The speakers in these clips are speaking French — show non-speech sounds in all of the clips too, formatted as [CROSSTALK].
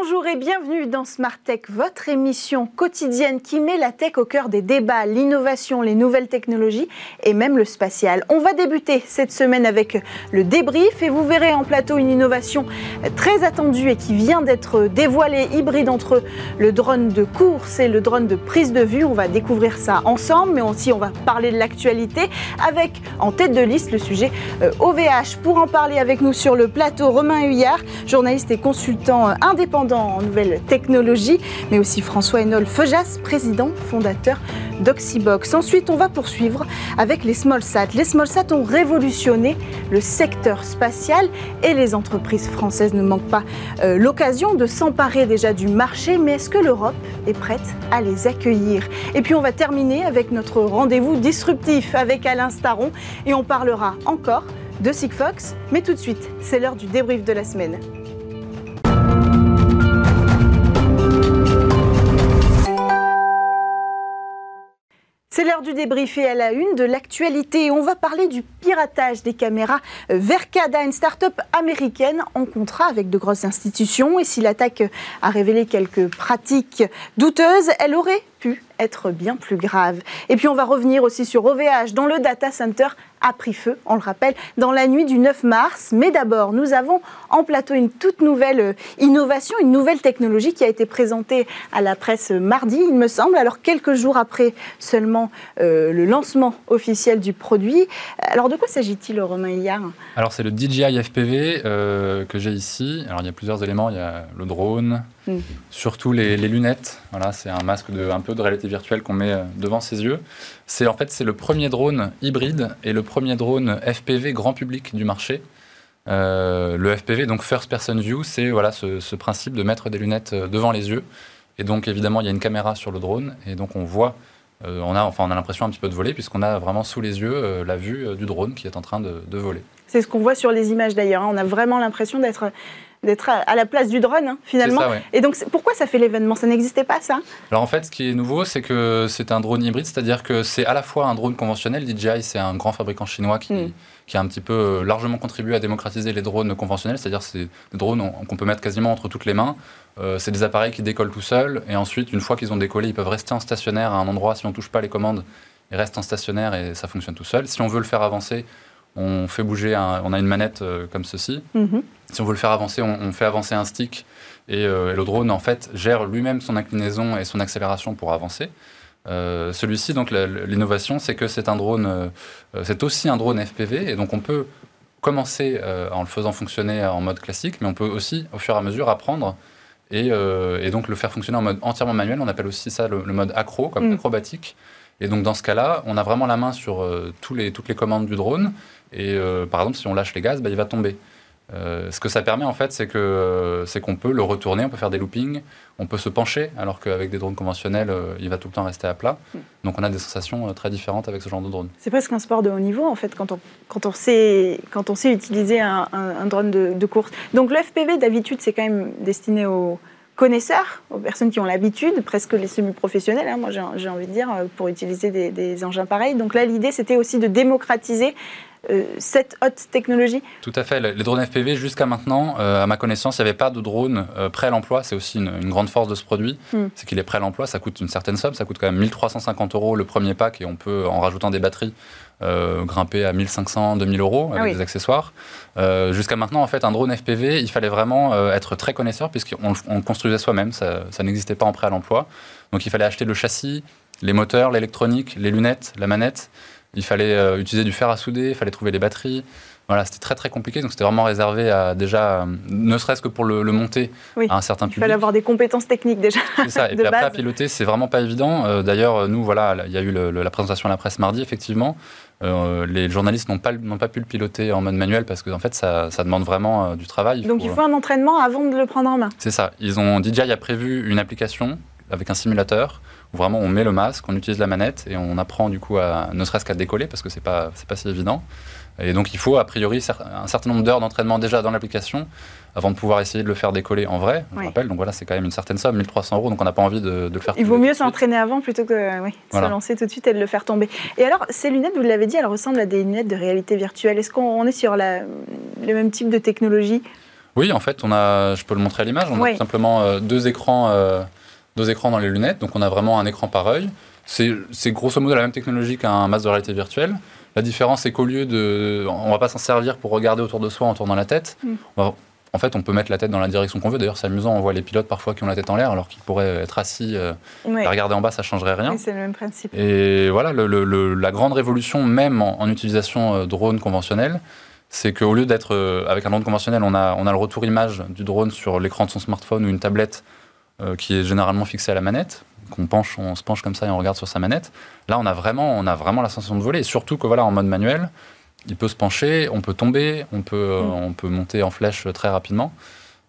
Bonjour et bienvenue dans Smart Tech, votre émission quotidienne qui met la tech au cœur des débats, l'innovation, les nouvelles technologies et même le spatial. On va débuter cette semaine avec le débrief et vous verrez en plateau une innovation très attendue et qui vient d'être dévoilée, hybride entre le drone de course et le drone de prise de vue. On va découvrir ça ensemble, mais aussi on va parler de l'actualité avec en tête de liste le sujet OVH. Euh, Pour en parler avec nous sur le plateau, Romain Huyard, journaliste et consultant indépendant en nouvelles technologies, mais aussi François Enol Feujas, président fondateur d'Oxybox. Ensuite, on va poursuivre avec les SmallSat. Les SmallSat ont révolutionné le secteur spatial et les entreprises françaises ne manquent pas euh, l'occasion de s'emparer déjà du marché, mais est-ce que l'Europe est prête à les accueillir? Et puis on va terminer avec notre rendez-vous disruptif avec Alain Staron et on parlera encore de Sigfox, mais tout de suite, c'est l'heure du débrief de la semaine. C'est l'heure du débrief et à la une de l'actualité. On va parler du piratage des caméras Vercada, une start-up américaine en contrat avec de grosses institutions. Et si l'attaque a révélé quelques pratiques douteuses, elle aurait pu être bien plus grave. Et puis on va revenir aussi sur OVH, dont le data center a pris feu, on le rappelle, dans la nuit du 9 mars. Mais d'abord, nous avons en plateau une toute nouvelle euh, innovation, une nouvelle technologie qui a été présentée à la presse mardi, il me semble, alors quelques jours après seulement euh, le lancement officiel du produit. Alors de quoi s'agit-il, Romain Iliard Alors c'est le DJI FPV euh, que j'ai ici. Alors il y a plusieurs éléments, il y a le drone, mm. surtout les, les, lunettes. Voilà, c'est un masque de, un peu de réalité virtuelle qu'on met devant ses yeux. C'est en fait c'est le premier drone hybride et le premier drone FPV grand public du marché. Euh, le FPV, donc First Person View, c'est voilà, ce, principe de mettre des lunettes devant les yeux. Et donc évidemment, il y a une caméra sur le drone et donc on voit, euh, on a enfin on a l'impression un petit peu de voler puisqu'on a vraiment sous les yeux euh, la vue du drone qui est en train de, de voler. C'est ce qu'on voit sur les images d'ailleurs. Hein. On a vraiment l'impression d'être d'être à la place du drone, hein, finalement. Ça, ouais. Et donc, pourquoi ça fait l'événement? Ça n'existait pas, ça? Alors, en fait, ce qui est nouveau, c'est que c'est un drone hybride, c'est-à-dire que c'est à la fois un drone conventionnel. DJI, c'est un grand fabricant chinois qui, mm. qui, a un petit peu euh, largement contribué à démocratiser les drones conventionnels, c'est-à-dire c'est des drones qu'on peut mettre quasiment entre toutes les mains. Euh, c'est des appareils qui décollent tout seuls, et ensuite, une fois qu'ils ont décollé, ils peuvent rester en stationnaire à un endroit. Si on ne touche pas les commandes, ils restent en stationnaire et ça fonctionne tout seul. Si on veut le faire avancer, on fait bouger, un, on a une manette euh, comme ceci. Mm -hmm. Si on veut le faire avancer, on, on fait avancer un stick et, euh, et, le drone en fait gère lui-même son inclinaison et son accélération pour avancer. Euh, Celui-ci, donc l'innovation, c'est que c'est un drone, euh, c'est aussi un drone FPV et donc on peut commencer en le faisant fonctionner en mode classique, mais on peut aussi au fur et à mesure apprendre et, et donc le faire fonctionner en mode entièrement manuel. On appelle aussi ça le, le mode accro, comme mm. acrobatique. Et donc dans ce cas-là, on a vraiment la main sur tous les, toutes les commandes du drone. Et euh, par exemple, si on lâche les gaz, bah, il va tomber. Euh, ce que ça permet en fait, c'est que euh, c'est qu'on peut le retourner, on peut faire des loopings, on peut se pencher, alors qu'avec des drones conventionnels, euh, il va tout le temps rester à plat. Mm. Donc on a des sensations très différentes avec ce genre de drone. C'est presque un sport de haut niveau en fait quand on, quand on, sait, quand on sait utiliser un, un, un drone de, de, course. Donc le FPV d'habitude c'est quand même destiné aux connaisseurs, aux personnes qui ont l'habitude, presque les semi-professionnels, hein, moi j'ai envie de dire, pour utiliser des, des engins pareils. Donc là l'idée c'était aussi de démocratiser cette haute technologie Tout à fait. Les drones FPV, jusqu'à maintenant, euh, à ma connaissance, il n'y avait pas de drone euh, prêt à l'emploi. C'est aussi une, une, grande force de ce produit. Mm. C'est qu'il est prêt à l'emploi. Ça coûte une certaine somme. Ça coûte quand même 1350 euros le premier pack et on peut, en rajoutant des batteries, euh, grimper à 1500, 2000 euros avec ah oui. des accessoires. Euh, Jusqu'à maintenant, en fait, un drone FPV, il fallait vraiment euh, être très connaisseur puisqu'on on construisait soi-même. Ça, ça n'existait pas en prêt à l'emploi. Donc il fallait acheter le châssis, les moteurs, l'électronique, les lunettes, la manette. Il fallait euh, utiliser du fer à souder, il fallait trouver les batteries. Voilà, c'était très très compliqué, donc c'était vraiment réservé à déjà, ne serait-ce que pour le, le monter oui. à un certain public. Il fallait avoir des compétences techniques déjà. C'est ça, [LAUGHS] et puis après à piloter, c'est vraiment pas évident. Euh, D'ailleurs, nous, voilà, il y a eu le, le, la présentation à la presse mardi, effectivement. Euh, les journalistes n'ont pas, pas pu le piloter en mode manuel parce que en fait, ça, ça demande vraiment euh, du travail. Donc il faut, il faut un entraînement avant de le prendre en main. C'est ça. Ils ont, DJI a prévu une application avec un simulateur où vraiment on met le masque, on utilise la manette et on apprend du coup à ne serait-ce qu'à décoller parce que c'est pas c'est pas si évident. Et donc il faut a priori un certain nombre d'heures d'entraînement déjà dans l'application avant de pouvoir essayer de le faire décoller en vrai. Je oui. rappelle, donc voilà, c'est quand même une certaine somme, 1300 euros, donc on n'a pas envie de, de, le faire. Il vaut mieux s'entraîner avant plutôt que oui, voilà. se lancer tout de suite et de le faire tomber. Et alors, ces lunettes, vous l'avez dit, elles ressemblent à des lunettes de réalité virtuelle. Est-ce qu'on est sur la, le même type de technologie? Oui, en fait, on a, je peux le montrer à l'image, on a tout simplement deux, écrans, deux écrans dans les lunettes, donc on a vraiment un écran par œil. C'est grosso modo la même technologie qu'un masque de réalité virtuelle. La différence, c'est qu'au lieu de. On va pas s'en servir pour regarder autour de soi en tournant la tête. Mm. en fait, on peut mettre la tête dans la direction qu'on veut. D'ailleurs, c'est amusant, on voit les pilotes parfois qui ont la tête en l'air alors qu'ils pourraient être assis euh, regarder en bas, ça changerait rien. c'est le même principe. Et voilà, la grande révolution, même en, utilisation euh, drone conventionnel, c'est qu'au lieu d'être euh, avec un drone conventionnel, on a, on a le retour image du drone sur l'écran de son smartphone ou une tablette qui est généralement fixée à la manette qu'on penche, on se penche comme ça et on regarde sur sa manette. Là, on a vraiment, on a vraiment la sensation de voler. Et surtout que voilà, en mode manuel, il peut se pencher, on peut tomber, on peut, euh, mm. on peut monter en flèche très rapidement.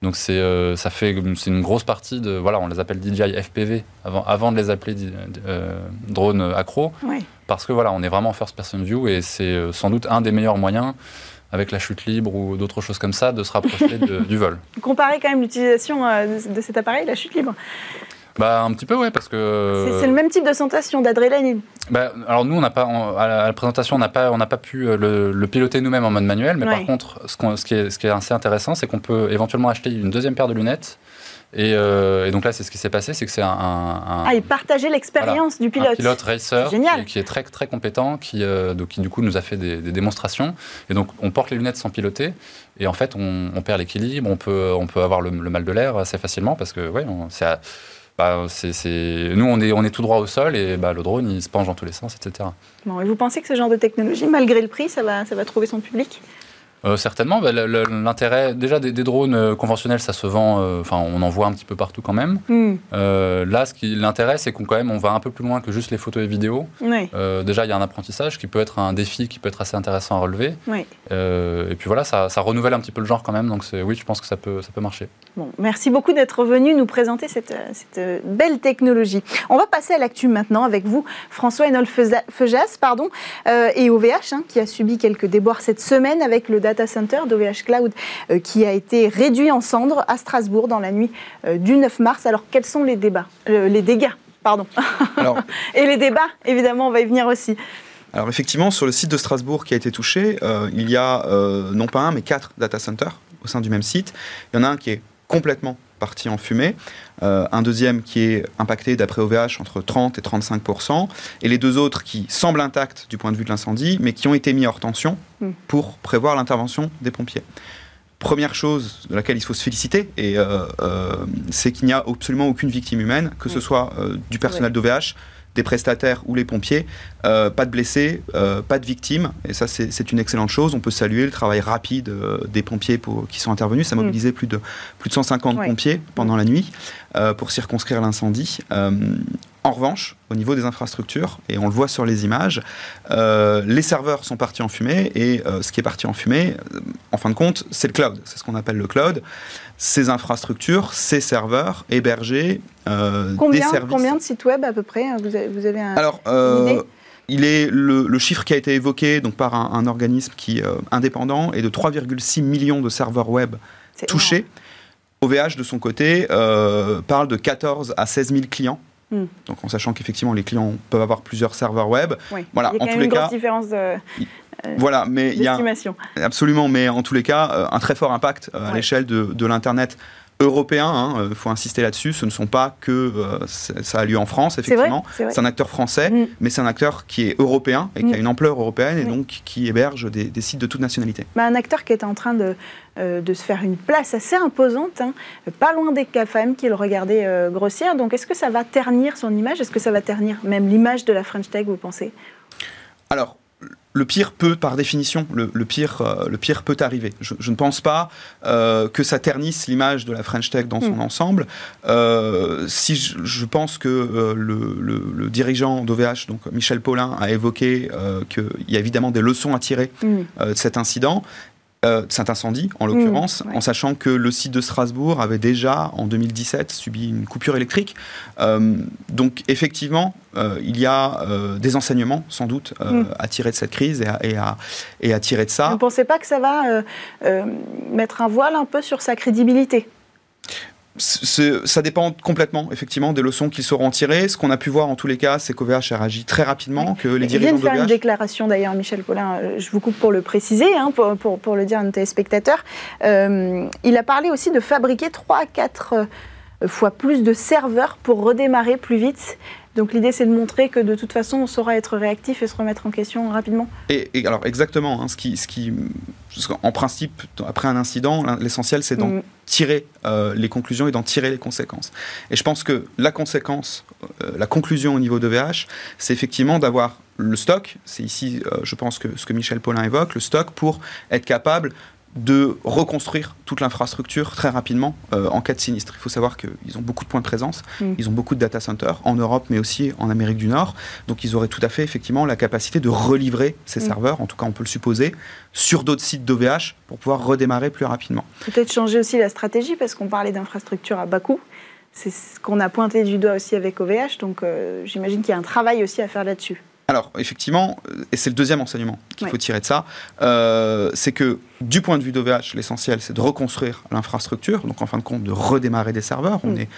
Donc c'est, euh, ça fait, c'est une grosse partie de, voilà, on les appelle DJI FPV avant, avant de les appeler euh, drones accro, parce que voilà, on est vraiment en first person view et c'est sans doute un des meilleurs moyens avec la chute libre ou d'autres choses comme ça, de se rapprocher [LAUGHS] du vol. Comparez quand même l'utilisation de cet appareil, la chute libre. Bah un petit peu ouais parce que c'est le même type de sensation d'adrénaline. Bah, alors nous on n'a pas à la présentation on n'a pas on n'a pas pu euh, le, piloter nous-mêmes en mode manuel mais par contre ce, ce, qui est, ce qui est assez intéressant c'est qu'on peut éventuellement acheter une deuxième paire de lunettes et, euh, et, donc là, c'est ce qui s'est passé, c'est que c'est un, un, Ah, il partageait l'expérience du pilote. Un pilote racer qui, qui, est très très compétent, qui, euh, donc, qui du coup nous a fait des, des, démonstrations. Et donc on porte les lunettes sans piloter, et en fait on, on perd l'équilibre, on peut on peut avoir le, le mal de l'air assez facilement parce que ouais, c'est bah, nous, on est, on est tout droit au sol et bah, le drone, il se penche dans tous les sens, etc. Bon, et vous pensez que ce genre de technologie, malgré le prix, ça va, ça va trouver son public? Euh, certainement. Bah, l'intérêt, déjà, des, drones euh, conventionnels, ça se vend, euh, enfin, on en voit un petit peu partout quand même. Hmm. là, ce qui l'intérêt, c'est qu'on quand même, on va un peu plus loin que juste les photos et vidéos. déjà, il y a un apprentissage qui peut être un défi, qui peut être assez intéressant à relever. et puis voilà, ça, renouvelle un petit peu le genre quand même. Donc, oui, je pense que ça peut, ça peut marcher. Bon, merci beaucoup d'être venu nous présenter cette, cette, belle technologie. On va passer à l'actu maintenant avec vous, François Enol Feujas, pardon, et OVH, hein, qui a subi quelques déboires cette semaine avec le data center d'OVH Cloud euh, qui a été réduit en cendres à Strasbourg dans la nuit euh, du 9 mars. Alors quels sont les débats, euh, les dégâts pardon. [LAUGHS] Et les débats, évidemment, on va y venir aussi. Alors effectivement, sur le site de Strasbourg qui a été touché, il y a non pas un, mais quatre data centers au sein du même site. Il y en a un qui est complètement parti en fumée, euh, un deuxième qui est impacté d'après OVH entre 30 et 35% et les deux autres qui semblent intacts du point de vue de l'incendie, mais qui ont été mis hors tension hmm. pour prévoir l'intervention des pompiers. Première chose de laquelle il faut se féliciter, et euh, euh, c'est qu'il n'y a absolument aucune victime humaine, que ce soit du personnel d'OVH, des prestataires ou les pompiers. Euh, pas de blessés, euh, pas de victimes. Et ça, c'est une excellente chose. On peut saluer le travail rapide euh, des pompiers pour, qui sont intervenus. Ça a mm. mobilisé plus, de, plus de 150 pompiers pendant la nuit pour circonscrire l'incendie. En revanche, au niveau des infrastructures, et on le voit sur les images, les serveurs sont partis en fumée, et ce qui est parti en fumée, en fin de compte, c'est le cloud. C'est ce qu'on appelle le cloud ces infrastructures, ces serveurs hébergés, euh, combien, des services. Combien de sites web à peu près vous avez, vous avez un, Alors, euh, il est le, chiffre qui a été évoqué donc par un, organisme qui euh, indépendant est de 3,6 millions de serveurs web touchés. OVH de son côté euh, parle de 14 à 16 000 clients. Hmm. Donc en sachant qu'effectivement les clients peuvent avoir plusieurs serveurs web. Voilà, il y a en tous les une cas, grosse différence de, euh, voilà, mais il y a absolument, mais en tous les cas, euh, un très fort impact euh, à l'échelle de, l'internet européen, il hein, faut insister là-dessus, ce ne sont pas que ça a lieu en France, effectivement. C'est un acteur français, mm. mais c'est un acteur qui est européen et qui a mm. une ampleur européenne et donc qui héberge des, sites de toute nationalité. Mais un acteur qui est en train de, de se faire une place assez imposante, hein, pas loin des CAFAM qui le regardaient grossir. Donc est-ce que ça va ternir son image? Est-ce que ça va ternir même l'image de la French Tech, vous pensez? Alors, le pire peut, par définition, le, pire, euh, le pire peut arriver. Je, ne pense pas euh, que ça ternisse l'image de la French Tech dans son hmm. ensemble. Euh, si je, pense que le, dirigeant d'OVH, donc Michel Paulin, a évoqué qu'il y a évidemment des leçons à tirer hmm. de cet incident. Euh, cet incendie, en l'occurrence, mmh, en sachant que le site de Strasbourg avait déjà, en 2017, subi une coupure électrique. Euh, donc, effectivement, euh, il y a des enseignements, sans doute, mmh. à tirer de cette crise et à, et à, tirer de ça. Vous ne pensez pas que ça va mettre un voile un peu sur sa crédibilité? Ça dépend complètement, effectivement, des leçons qu'ils sauront tirer. Ce qu'on a pu voir en tous les cas, c'est qu'OVH a réagi très rapidement, que les dirigeants de faire une déclaration d'ailleurs, Michel Paulin, euh, je vous coupe pour le préciser, hein, pour, pour, pour, le dire à nos téléspectateurs. Euh, il a parlé aussi de fabriquer 3 à 4 fois plus de serveurs pour redémarrer plus vite. Donc l'idée, c'est de montrer que de toute façon, on saura être réactif et se remettre en question rapidement. Et, alors exactement, hein, ce qui, ce qui, en principe, après un incident, l'essentiel, c'est d'en mm. tirer euh, les conclusions et d'en tirer les conséquences. Et je pense que la conséquence, euh, la conclusion au niveau de VH, c'est effectivement d'avoir le stock, c'est ici, euh, je pense que ce que Michel Paulin évoque, le stock pour être capable de reconstruire toute l'infrastructure très rapidement euh, en cas de sinistre. Il faut savoir qu'ils ont beaucoup de points de présence, mm. ils ont beaucoup de data centers en Europe, mais aussi en Amérique du Nord. Donc ils auraient tout à fait effectivement la capacité de relivrer ces mm. serveurs, en tout cas on peut le supposer, sur d'autres sites d'OVH pour pouvoir redémarrer plus rapidement. Peut-être changer aussi la stratégie, parce qu'on parlait d'infrastructure à bas coût. C'est ce qu'on a pointé du doigt aussi avec OVH, donc euh, j'imagine qu'il y a un travail aussi à faire là-dessus. Alors, effectivement, et c'est le deuxième enseignement qu'il faut tirer de ça, euh, c'est que du point de vue d'OVH, l'essentiel, c'est de reconstruire l'infrastructure, donc en fin de compte, de redémarrer des serveurs. On, mm. est,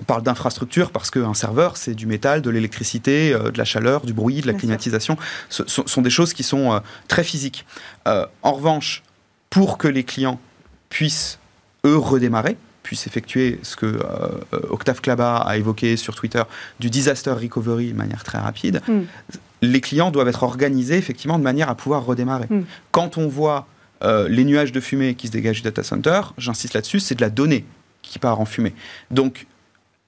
on parle d'infrastructure parce qu'un serveur, c'est du métal, de l'électricité, euh, de la chaleur, du bruit, de la climatisation. Ce, sont des choses qui sont euh, très physiques. en revanche, pour que les clients puissent, eux, redémarrer, puissent effectuer ce que Octave Klaba a évoqué sur Twitter, du disaster recovery de manière très rapide, mm les clients doivent être organisés effectivement de manière à pouvoir redémarrer. Hmm. Quand on voit euh, les nuages de fumée qui se dégagent du data center, j'insiste là-dessus, c'est de la donnée qui part en fumée. Donc,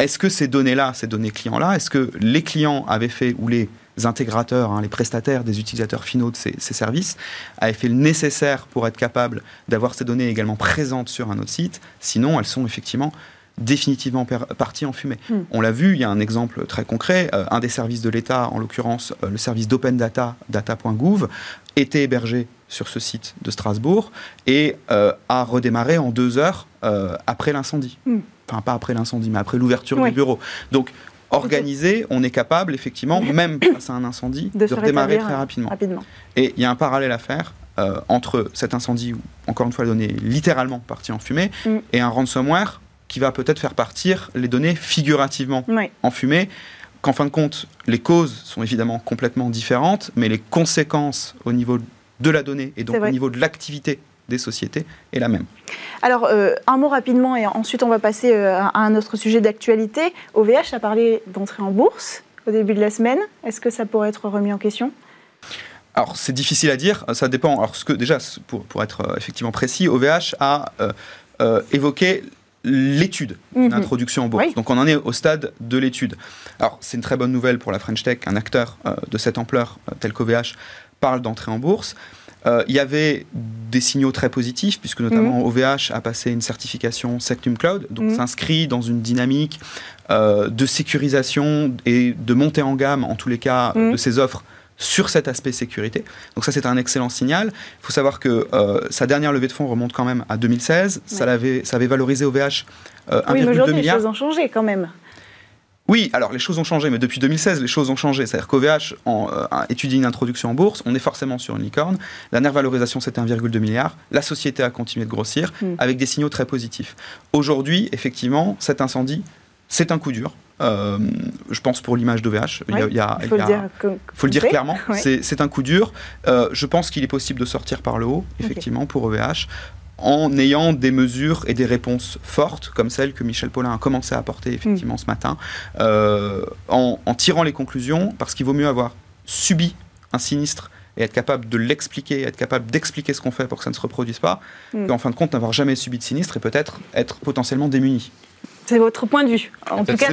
est-ce que ces données-là, ces données clients-là, est-ce que les clients avaient fait, ou les intégrateurs, hein, les prestataires des utilisateurs finaux de ces, ces, services, avaient fait le nécessaire pour être capables d'avoir ces données également présentes sur un autre site? Sinon, elles sont effectivement définitivement parti en fumée. Hmm. On l'a vu, il y a un exemple très concret. Euh, un des services de l'État, en l'occurrence euh, le service d'open data, data.gouv, était hébergé sur ce site de Strasbourg et euh, a redémarré en deux heures après l'incendie. Hmm. Enfin, pas après l'incendie, mais après l'ouverture du bureau. Donc, organisé, on est capable, effectivement, [LAUGHS] même face à un incendie, de, redémarrer très rapidement. Et il y a un parallèle à faire entre cet incendie, où, encore une fois, est littéralement partie en fumée, hmm. et un ransomware qui va peut-être faire partir les données figurativement en fumée, qu'en fin de compte, les causes sont évidemment complètement différentes, mais les conséquences au niveau de la donnée et donc au niveau de l'activité des sociétés est la même. Alors, euh, un mot rapidement et ensuite on va passer euh, à un autre sujet d'actualité. OVH a parlé d'entrée en bourse au début de la semaine. Est-ce que ça pourrait être remis en question? Alors c'est difficile à dire, ça dépend. Alors ce que déjà pour, pour être euh, effectivement précis, OVH a évoqué l'étude mhm. d'introduction en bourse. Donc on en est au stade de l'étude. Alors c'est une très bonne nouvelle pour la French Tech, un acteur euh, de cette ampleur euh, tel qu'OVH parle d'entrée en bourse. Euh, il y avait des signaux très positifs, puisque notamment OVH mhm. a passé une certification Sectum Cloud, donc mhm. s'inscrit dans une dynamique de sécurisation et de montée en gamme, en tous les cas, de ses offres sur cet aspect sécurité. Donc ça, c'est un excellent signal. Il faut savoir que euh, sa dernière levée de fonds remonte quand même à 2016. Ça, avait, ça avait valorisé OVH euh, 1,2 oui, milliard. les choses ont changé quand même. Oui, alors les choses ont changé, mais depuis 2016, les choses ont changé. C'est-à-dire qu'OVH euh, a étudié une introduction en bourse, on est forcément sur une licorne. La dernière valorisation, c'était 1,2 milliard. La société a continué de grossir hmm. avec des signaux très positifs. Aujourd'hui, effectivement, cet incendie, c'est un coup dur. Euh, je pense pour l'image d'OVH. il, faut, le, dire, clairement. [LAUGHS] C'est un coup dur. Euh, je pense qu'il est possible de sortir par le haut, effectivement, pour OVH, en ayant des mesures et des réponses fortes, comme celles que Michel Paulin a commencé à apporter effectivement mm. ce matin, euh, en, tirant les conclusions, parce qu'il vaut mieux avoir subi un sinistre et être capable de l'expliquer, être capable d'expliquer ce qu'on fait pour que ça ne se reproduise pas, mm. qu'en fin de compte n'avoir jamais subi de sinistre et peut-être être potentiellement démuni. C'est votre point de vue. En tout cas,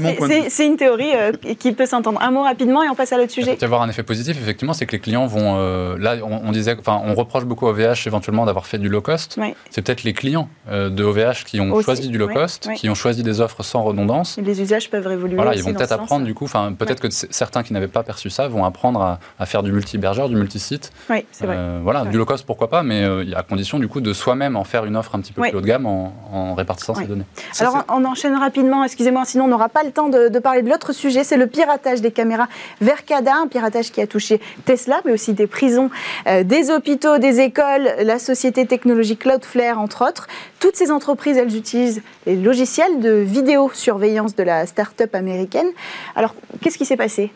c'est une théorie euh, qui peut s'entendre. Un mot rapidement et on passe à l'autre sujet. Il peut y avoir un effet positif, effectivement, c'est que les clients vont. Euh, là, on, disait, enfin, on reproche beaucoup à OVH éventuellement d'avoir fait du low cost. C'est peut-être les clients euh, de OVH qui ont choisi du low cost, qui ont choisi des offres sans redondance. Et les usages peuvent évoluer. Voilà, ils vont peut-être apprendre du coup. Enfin, peut-être que certains qui n'avaient pas perçu ça vont apprendre à, faire du multi-hébergeur, du multi-site. Oui, c'est vrai. voilà, du low cost, pourquoi pas, mais à condition du coup de soi-même en faire une offre un petit peu plus haut de gamme en, répartissant ces données. Alors, on enchaînera rapidement, excusez-moi, sinon on n'aura pas le temps de, parler de l'autre sujet, c'est le piratage des caméras Vercada, un piratage qui a touché Tesla, mais aussi des prisons, euh, des hôpitaux, des écoles, la société technologique Cloudflare, entre autres. Toutes ces entreprises, elles utilisent les logiciels de vidéosurveillance de la start-up américaine. Alors, qu'est-ce qui s'est passé?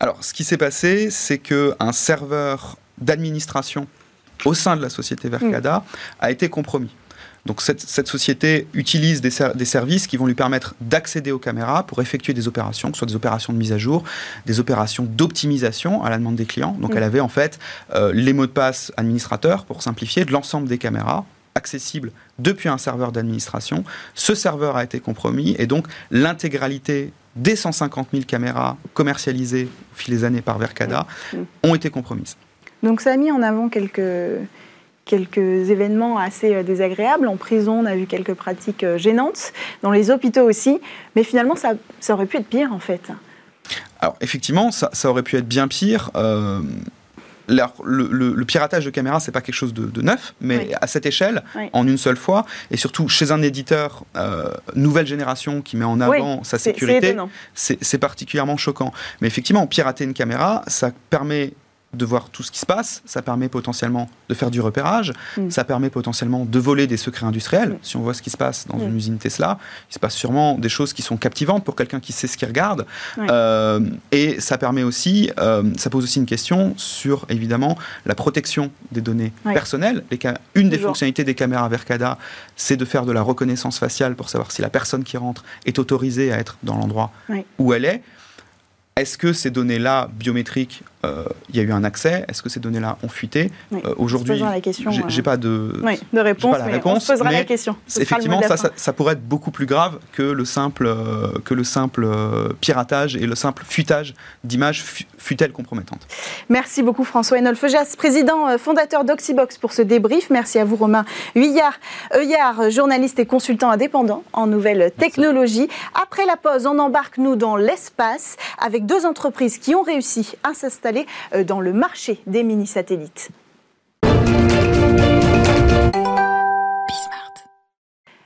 Alors, ce qui s'est passé, c'est qu'un serveur d'administration au sein de la société Vercada mm. a été compromis. Donc cette, société utilise des, services qui vont lui permettre d'accéder aux caméras pour effectuer des opérations, que ce soit des opérations de mise à jour, des opérations d'optimisation à la demande des clients. Donc mm. elle avait en fait euh, les mots de passe administrateurs, pour simplifier, de l'ensemble des caméras accessibles depuis un serveur d'administration. Ce serveur a été compromis et donc l'intégralité des 150 000 caméras commercialisées au fil des années par Vercada mm. ont été compromises. Donc ça a mis en avant quelques quelques événements assez euh, désagréables. En prison, on a vu quelques pratiques euh, gênantes, dans les hôpitaux aussi, mais finalement, ça, ça aurait pu être pire en fait. Alors effectivement, ça, ça aurait pu être bien pire. Euh, le, le, piratage de caméras, c'est pas quelque chose de, neuf, mais à cette échelle, en une seule fois, et surtout chez un éditeur nouvelle génération qui met en avant sa sécurité, c'est particulièrement choquant. Mais effectivement, pirater une caméra, ça permet de voir tout ce qui se passe, ça permet potentiellement de faire du repérage, mm. ça permet potentiellement de voler des secrets industriels. Mm. Si on voit ce qui se passe dans mm. une usine Tesla, il se passe sûrement des choses qui sont captivantes pour quelqu'un qui sait ce qu'il regarde. Euh, et ça permet aussi, euh, ça pose aussi une question sur évidemment la protection des données personnelles. Les une des fonctionnalités des caméras Vercada, c'est de faire de la reconnaissance faciale pour savoir si la personne qui rentre est autorisée à être dans l'endroit où elle est. Est-ce que ces données-là biométriques euh, il y a eu un accès. Est-ce que ces données-là ont fuité euh, Aujourd'hui, j'ai pas de, de réponse, mais on se posera la question. effectivement, ça, ça, pourrait être beaucoup plus grave que le simple, euh, que le simple piratage et le simple fuitage d'images, fut-elle compromettante. Merci beaucoup François Enol Feujas, président fondateur d'Oxybox pour ce débrief. Merci à vous Romain Huyard, Huyard, journaliste et consultant indépendant en nouvelles technologies. Après la pause, on embarque nous dans l'espace avec deux entreprises qui ont réussi à s'installer euh, dans le marché des mini-satellites.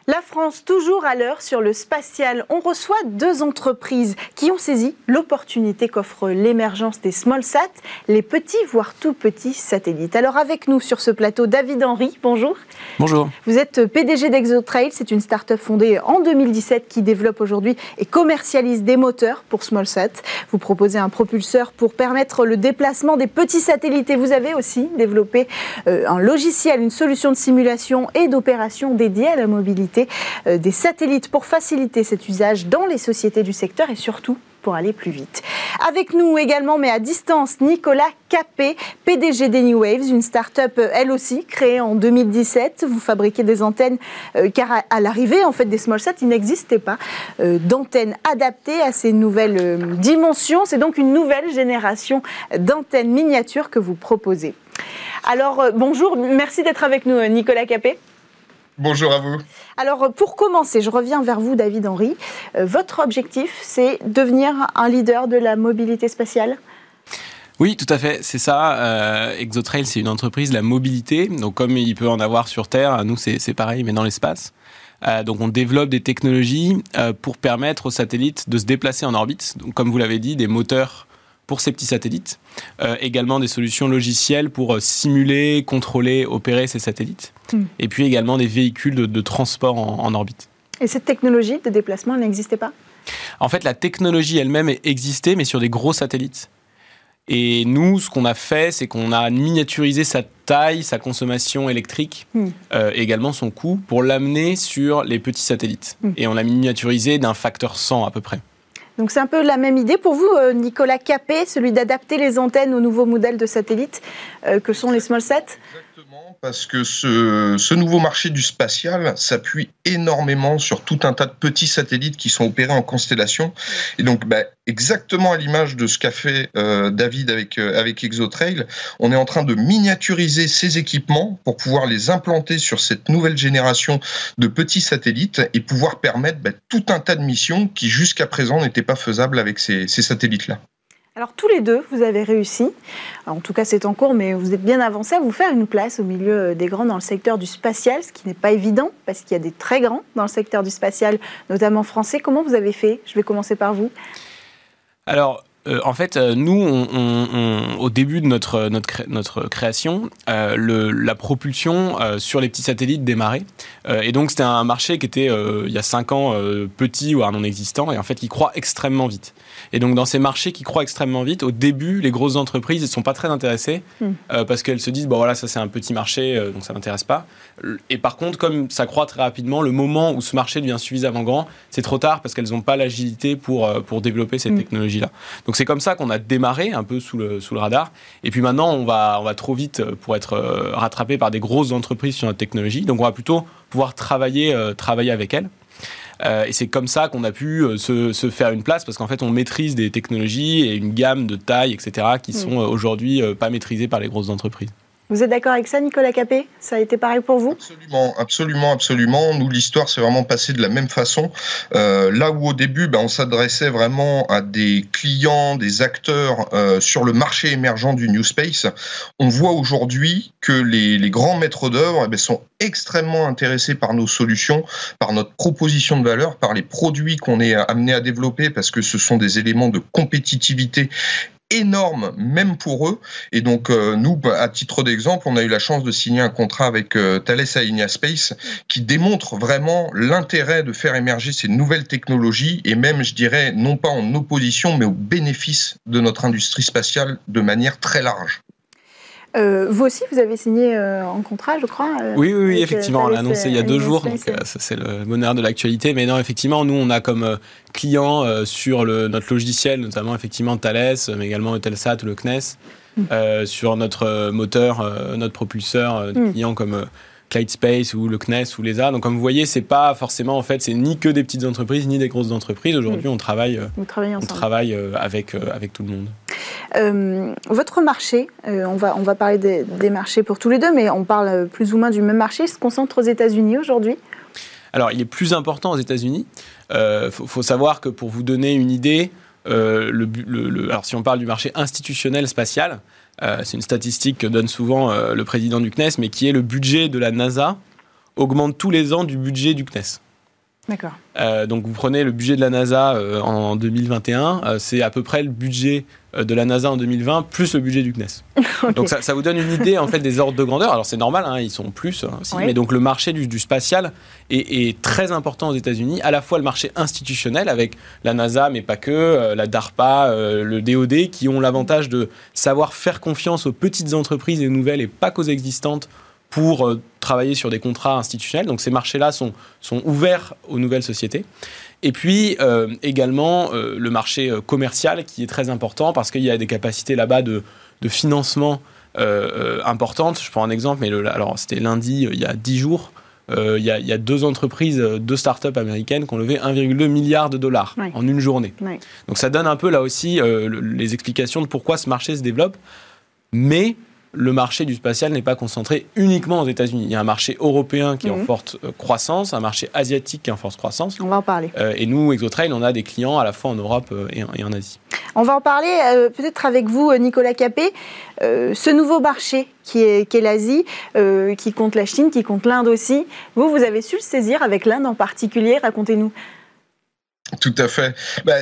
La France, toujours à l'heure sur le spatial. On reçoit deux entreprises qui ont saisi l'opportunité qu'offre l'émergence des small sat, les petits, voire tout petits satellites. Alors avec nous sur ce plateau, David Henry, bonjour. Bonjour. Vous êtes PDG d'ExoTrail, c'est une start-up fondée en 2017 qui développe aujourd'hui et commercialise des moteurs pour small sat. Vous proposez un propulseur pour permettre le déplacement des petits satellites et vous avez aussi développé euh, un logiciel, une solution de simulation et d'opération dédiée à la mobilité euh, des satellites pour faciliter cet usage dans les sociétés du secteur et surtout pour aller plus vite. Avec nous également, mais à distance, Nicolas Capé, PDG d'Anywaves, une start-up euh, elle aussi créée en 2017. Vous fabriquez des antennes euh, car à, l'arrivée en fait des small sats, il n'existait pas d'antennes adaptées à ces nouvelles dimensions. C'est donc une nouvelle génération d'antennes miniatures que vous proposez. Alors bonjour, merci d'être avec nous Nicolas Capé. Bonjour à vous. Alors pour commencer, je reviens vers vous David Henry. Euh, votre objectif, c'est devenir un leader de la mobilité spatiale? Oui, tout à fait, c'est ça. Euh, ExoTrail, c'est une entreprise de la mobilité. Donc, comme il peut en avoir sur Terre, nous, c'est pareil, mais dans l'espace. Euh, donc, on développe des technologies pour permettre aux satellites de se déplacer en orbite. Donc, comme vous l'avez dit, des moteurs pour ces petits satellites. Euh, également des solutions logicielles pour euh, simuler, contrôler, opérer ces satellites. Hmm. Et puis également des véhicules de, transport en, orbite. Et cette technologie de déplacement, n'existait pas? En fait, la technologie elle-même existait, mais sur des gros satellites. Et nous, ce qu'on a fait, c'est qu'on a miniaturisé sa taille, sa consommation électrique, hmm. euh, également son coût, pour l'amener sur les petits satellites. Hmm. Et on l'a miniaturisé d'un facteur 100 à peu près. Donc c'est un peu la même idée pour vous, euh, Nicolas Capé, celui d'adapter les antennes aux nouveaux modèles de satellites euh, que sont les small sats? Parce que ce, nouveau marché du spatial s'appuie énormément sur tout un tas de petits satellites qui sont opérés en constellation. Et donc, bah, exactement à l'image de ce qu'a fait euh, David avec, euh, avec ExoTrail, on est en train de miniaturiser ces équipements pour pouvoir les implanter sur cette nouvelle génération de petits satellites et pouvoir permettre bah, tout un tas de missions qui jusqu'à présent n'étaient pas faisables avec ces satellites-là. Alors tous les deux, vous avez réussi, en tout cas c'est en cours, mais vous êtes bien avancé à vous faire une place au milieu des grands dans le secteur du spatial, ce qui n'est pas évident parce qu'il y a des très grands dans le secteur du spatial, notamment français. Comment vous avez fait? Je vais commencer par vous. Alors, euh, en fait, euh, nous, au début de notre, notre, création, euh, la propulsion sur les petits satellites démarrait. et donc, c'était un marché qui était, il y a 5 ans, petit ou non existant, et en fait, qui croît extrêmement vite. Et donc, dans ces marchés qui croient extrêmement vite, au début, les grosses entreprises ne sont pas très intéressées hmm. parce qu'elles se disent, bon voilà, ça c'est un petit marché, donc ça ne m'intéresse pas. Et par contre, comme ça croît très rapidement, le moment où ce marché devient suffisamment grand, c'est trop tard parce qu'elles n'ont pas l'agilité pour, pour développer cette hmm. technologie-là. Donc, c'est comme ça qu'on a démarré un peu sous le, sous le radar. Et puis maintenant, on va, on va trop vite pour être euh, rattrapé par des grosses entreprises sur notre technologie. Donc on va plutôt pouvoir travailler, euh, travailler avec elles. Euh, et c'est comme ça qu'on a pu se, se, faire une place parce qu'en fait, on maîtrise des technologies et une gamme de tailles, etc., qui mm. sont aujourd'hui pas maîtrisées par les grosses entreprises. Vous êtes d'accord avec ça, Nicolas Capé? Ça a été pareil pour vous? Absolument, absolument, absolument. Nous, l'histoire s'est vraiment passée de la même façon. Euh, là où au début, ben, on s'adressait vraiment à des clients, des acteurs euh, sur le marché émergent du New Space, on voit aujourd'hui que les, grands maîtres d'œuvre eh ben, sont extrêmement intéressés par nos solutions, par notre proposition de valeur, par les produits qu'on est amené à développer, parce que ce sont des éléments de compétitivité énorme, même pour eux. Et donc, euh, nous, bah, à titre d'exemple, on a eu la chance de signer un contrat avec euh, Thales Alenia Space qui démontre vraiment l'intérêt de faire émerger ces nouvelles technologies et même, je dirais, non pas en opposition, mais au bénéfice de notre industrie spatiale de manière très large. Euh, vous aussi, vous avez signé euh, en contrat, je crois. Euh, oui, oui, oui effectivement, on l'a annoncé il y a deux jours, donc c'est le bonheur de l'actualité. Mais non, effectivement, nous, on a comme client sur le, notre logiciel, notamment effectivement Thales, mais également Eutelsat ou le CNES, mm. sur notre moteur, notre propulseur, mm. clients comme Clyde Space ou le CNES ou l'ESA. Donc comme vous voyez, c'est pas forcément en fait, c'est ni que des petites entreprises ni des grosses entreprises. Aujourd'hui, mm. on travaille, on travaille avec avec tout le monde. Euh, votre marché, euh, on, va, on va parler des, marchés pour tous les deux, mais on parle plus ou moins du même marché, se concentre aux États-Unis aujourd'hui? Alors, il est plus important aux États-Unis. Il euh, faut, savoir que pour vous donner une idée, alors si on parle du marché institutionnel spatial, c'est une statistique que donne souvent le président du CNES, mais qui est le budget de la NASA augmente tous les ans du budget du CNES. D'accord. Euh, donc vous prenez le budget de la NASA euh, en 2021, euh, c'est à peu près le budget de la NASA en 2020 plus le budget du CNES. [LAUGHS] Donc ça, vous donne une idée en fait des ordres de grandeur. Alors c'est normal, hein, ils sont plus aussi, mais donc le marché du, spatial est, très important aux États-Unis. À la fois le marché institutionnel avec la NASA, mais pas que, la DARPA, le DoD, qui ont l'avantage de savoir faire confiance aux petites entreprises et nouvelles et pas qu'aux existantes pour euh, travailler sur des contrats institutionnels. Donc ces marchés-là sont, sont ouverts aux nouvelles sociétés. Et puis euh, également euh, le marché commercial qui est très important parce qu'il y a des capacités là-bas de, de, financement importantes. Je prends un exemple, mais alors c'était lundi, il y a 10 jours. il, y a, deux entreprises, deux startups américaines qui ont levé 1,2 milliard de dollars en une journée. Donc ça donne un peu là aussi les explications de pourquoi ce marché se développe. Mais le marché du spatial n'est pas concentré uniquement aux États-Unis. Il y a un marché européen qui est en mhm. forte euh, croissance, un marché asiatique qui est en forte croissance. On va en parler. Euh, et nous, Exotrail, on a des clients à la fois en Europe euh, et, en, Asie. On va en parler peut-être avec vous, Nicolas Capé. ce nouveau marché qui est, l'Asie, qui compte la Chine, qui compte l'Inde aussi. Vous, vous avez su le saisir avec l'Inde en particulier. Racontez-nous. Tout à fait. Bah,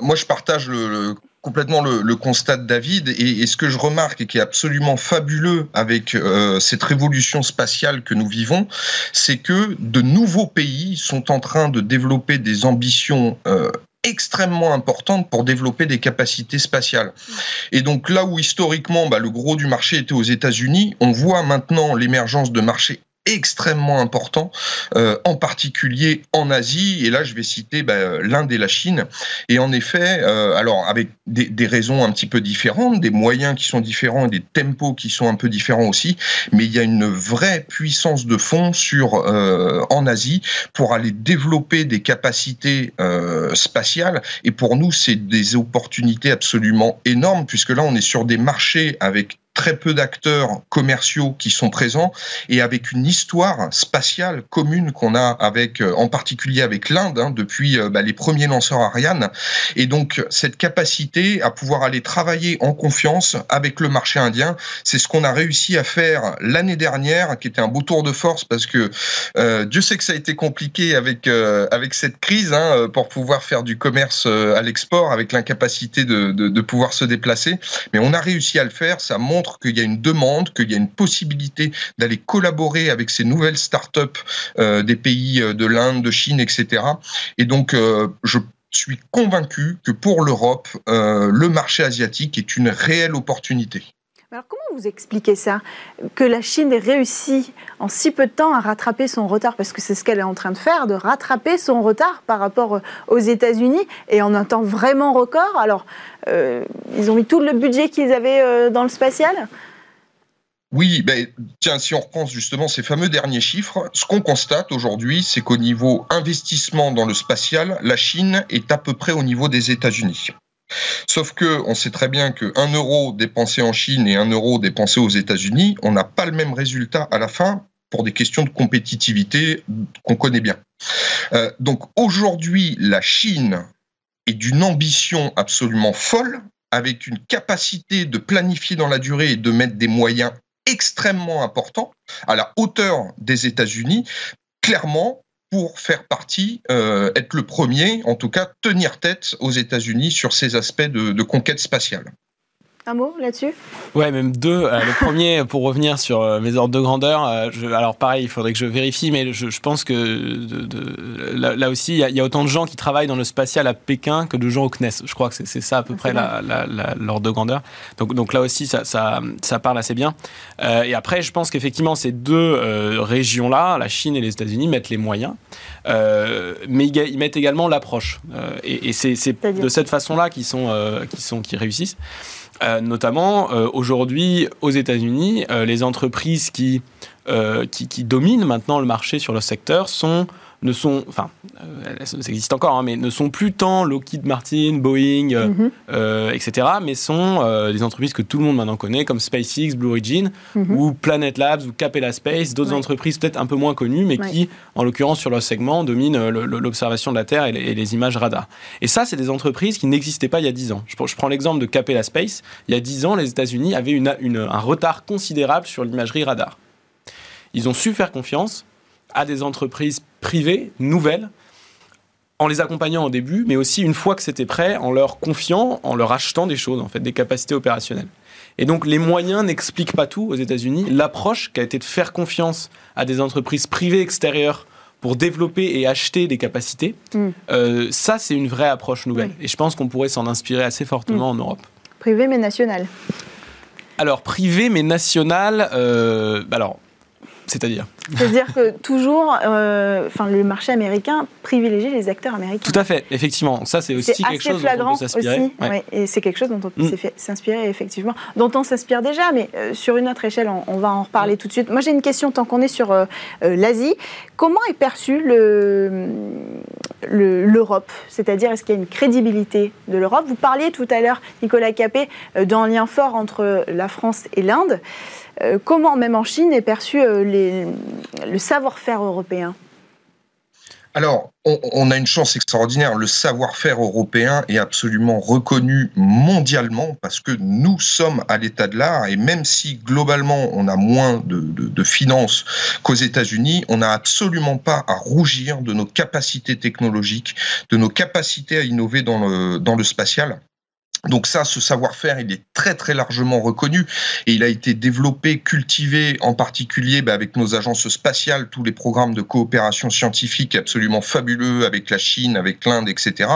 moi, je partage le complètement le, constat de David et, ce que je remarque et qui est absolument fabuleux avec euh, cette révolution spatiale que nous vivons, c'est que de nouveaux pays sont en train de développer des ambitions euh, extrêmement importantes pour développer des capacités spatiales. Et donc là où historiquement bah, le gros du marché était aux États-Unis, on voit maintenant l'émergence de marchés extrêmement important, euh, en particulier en Asie. Et là, je vais citer bah, l'Inde et la Chine. Et en effet, euh, alors avec des, des, raisons un petit peu différentes, des moyens qui sont différents et des tempos qui sont un peu différents aussi, mais il y a une vraie puissance de fond sur euh, en Asie pour aller développer des capacités euh, spatiales. Et pour nous, c'est des opportunités absolument énormes puisque là, on est sur des marchés avec très peu d'acteurs commerciaux qui sont présents et avec une histoire spatiale commune qu'on a avec, euh, en particulier avec l'Inde, hein, depuis euh, bah, les premiers lanceurs Ariane. Et donc, cette capacité à pouvoir aller travailler en confiance avec le marché indien, c'est ce qu'on a réussi à faire l'année dernière, qui était un beau tour de force parce que euh, Dieu sait que ça a été compliqué avec, avec cette crise hein, pour pouvoir faire du commerce à l'export, avec l'incapacité de, de, de pouvoir se déplacer. Mais on a réussi à le faire. Ça montre qu'il y a une demande, qu'il y a une possibilité d'aller collaborer avec ces nouvelles start-up euh, des pays euh, de l'Inde, de Chine, etc. Et donc, euh, je suis convaincu que pour l'Europe, le marché asiatique est une réelle opportunité. Alors comment vous expliquez ça? Que la Chine ait réussi en si peu de temps à rattraper son retard, parce que c'est ce qu'elle est en train de faire, de rattraper son retard par rapport aux États-Unis et en un temps vraiment record? Alors, ils ont mis tout le budget qu'ils avaient dans le spatial? Oui, ben, tiens, si on repense justement ces fameux derniers chiffres, ce qu'on constate aujourd'hui, c'est qu'au niveau investissement dans le spatial, la Chine est à peu près au niveau des États-Unis. Sauf que on sait très bien que 1 euro dépensé en Chine et 1 euro dépensé aux États-Unis, on n'a pas le même résultat à la fin pour des questions de compétitivité qu'on connaît bien. Euh, donc aujourd'hui, la Chine est d'une ambition absolument folle avec une capacité de planifier dans la durée et de mettre des moyens extrêmement important, à la hauteur des États-Unis, clairement pour faire partie, euh, être le premier, en tout cas tenir tête aux États-Unis sur ces aspects de conquête spatiale. Un mot là-dessus? Ouais, même deux. Euh, le premier, pour revenir sur euh, mes ordres de grandeur, euh, je, alors pareil, il faudrait que je vérifie, mais je, je pense que de, de, là, aussi, il y, a autant de gens qui travaillent dans le spatial à Pékin que de gens au CNES. Je crois que c'est ça à peu près l'ordre de grandeur. Donc, donc là aussi, ça, ça, ça parle assez bien. et après, je pense qu'effectivement, ces deux régions-là, la Chine et les États-Unis, mettent les moyens. mais ils, mettent également l'approche. et, et c'est de cette façon-là qu'ils sont, qui sont, qui réussissent. Euh, notamment, euh, aujourd'hui, aux États-Unis, euh, les entreprises qui, qui, qui, dominent maintenant le marché sur le secteur sont ne sont, enfin, euh, ça existe encore, hein, mais ne sont plus tant Lockheed Martin, Boeing, euh, mhm. euh, etc., mais sont des entreprises que tout le monde maintenant connaît, comme SpaceX, Blue Origin, mhm. ou Planet Labs, ou Capella Space, d'autres entreprises peut-être un peu moins connues, mais qui, en l'occurrence, sur leur segment, dominent l'observation de la Terre et les, images radar. Et ça, c'est des entreprises qui n'existaient pas il y a 10 ans. Je, prends l'exemple de Capella Space. Il y a 10 ans, les États-Unis avaient une, un retard considérable sur l'imagerie radar. Ils ont su faire confiance à des entreprises privées nouvelles en les accompagnant au début, mais aussi une fois que c'était prêt, en leur confiant, en leur achetant des choses, en fait, des capacités opérationnelles. Et donc les moyens n'expliquent pas tout aux États-Unis. L'approche qui a été de faire confiance à des entreprises privées extérieures pour développer et acheter des capacités, mm. euh, ça c'est une vraie approche nouvelle. Et je pense qu'on pourrait s'en inspirer assez fortement mm. en Europe. Privé mais national. Alors privé mais national, euh, alors c'est-à-dire C'est-à-dire que toujours, euh, enfin, le marché américain privilégie les acteurs américains. Tout à fait, effectivement. Ça, c'est aussi quelque chose dont on peut s'inspirer. et c'est quelque chose dont on peut mm. s'inspirer, effectivement. Dont on s'inspire déjà, mais euh, sur une autre échelle, on, va en reparler mm. tout de suite. Moi, j'ai une question tant qu'on est sur euh, l'Asie. Comment est perçue l'Europe? C'est-à-dire, est-ce qu'il y a une crédibilité de l'Europe? Vous parliez tout à l'heure, Nicolas Capé, d'un lien fort entre la France et l'Inde. Euh, comment, même en Chine, est perçu euh, le savoir-faire européen? Alors, on, a une chance extraordinaire. Le savoir-faire européen est absolument reconnu mondialement parce que nous sommes à l'état de l'art et même si globalement on a moins de, finances qu'aux États-Unis, on n'a absolument pas à rougir de nos capacités technologiques, de nos capacités à innover dans dans le spatial. Donc ça, ce savoir-faire, il est très très largement reconnu et il a été développé, cultivé en particulier bah, avec nos agences spatiales, tous les programmes de coopération scientifique absolument fabuleux avec la Chine, avec l'Inde, etc.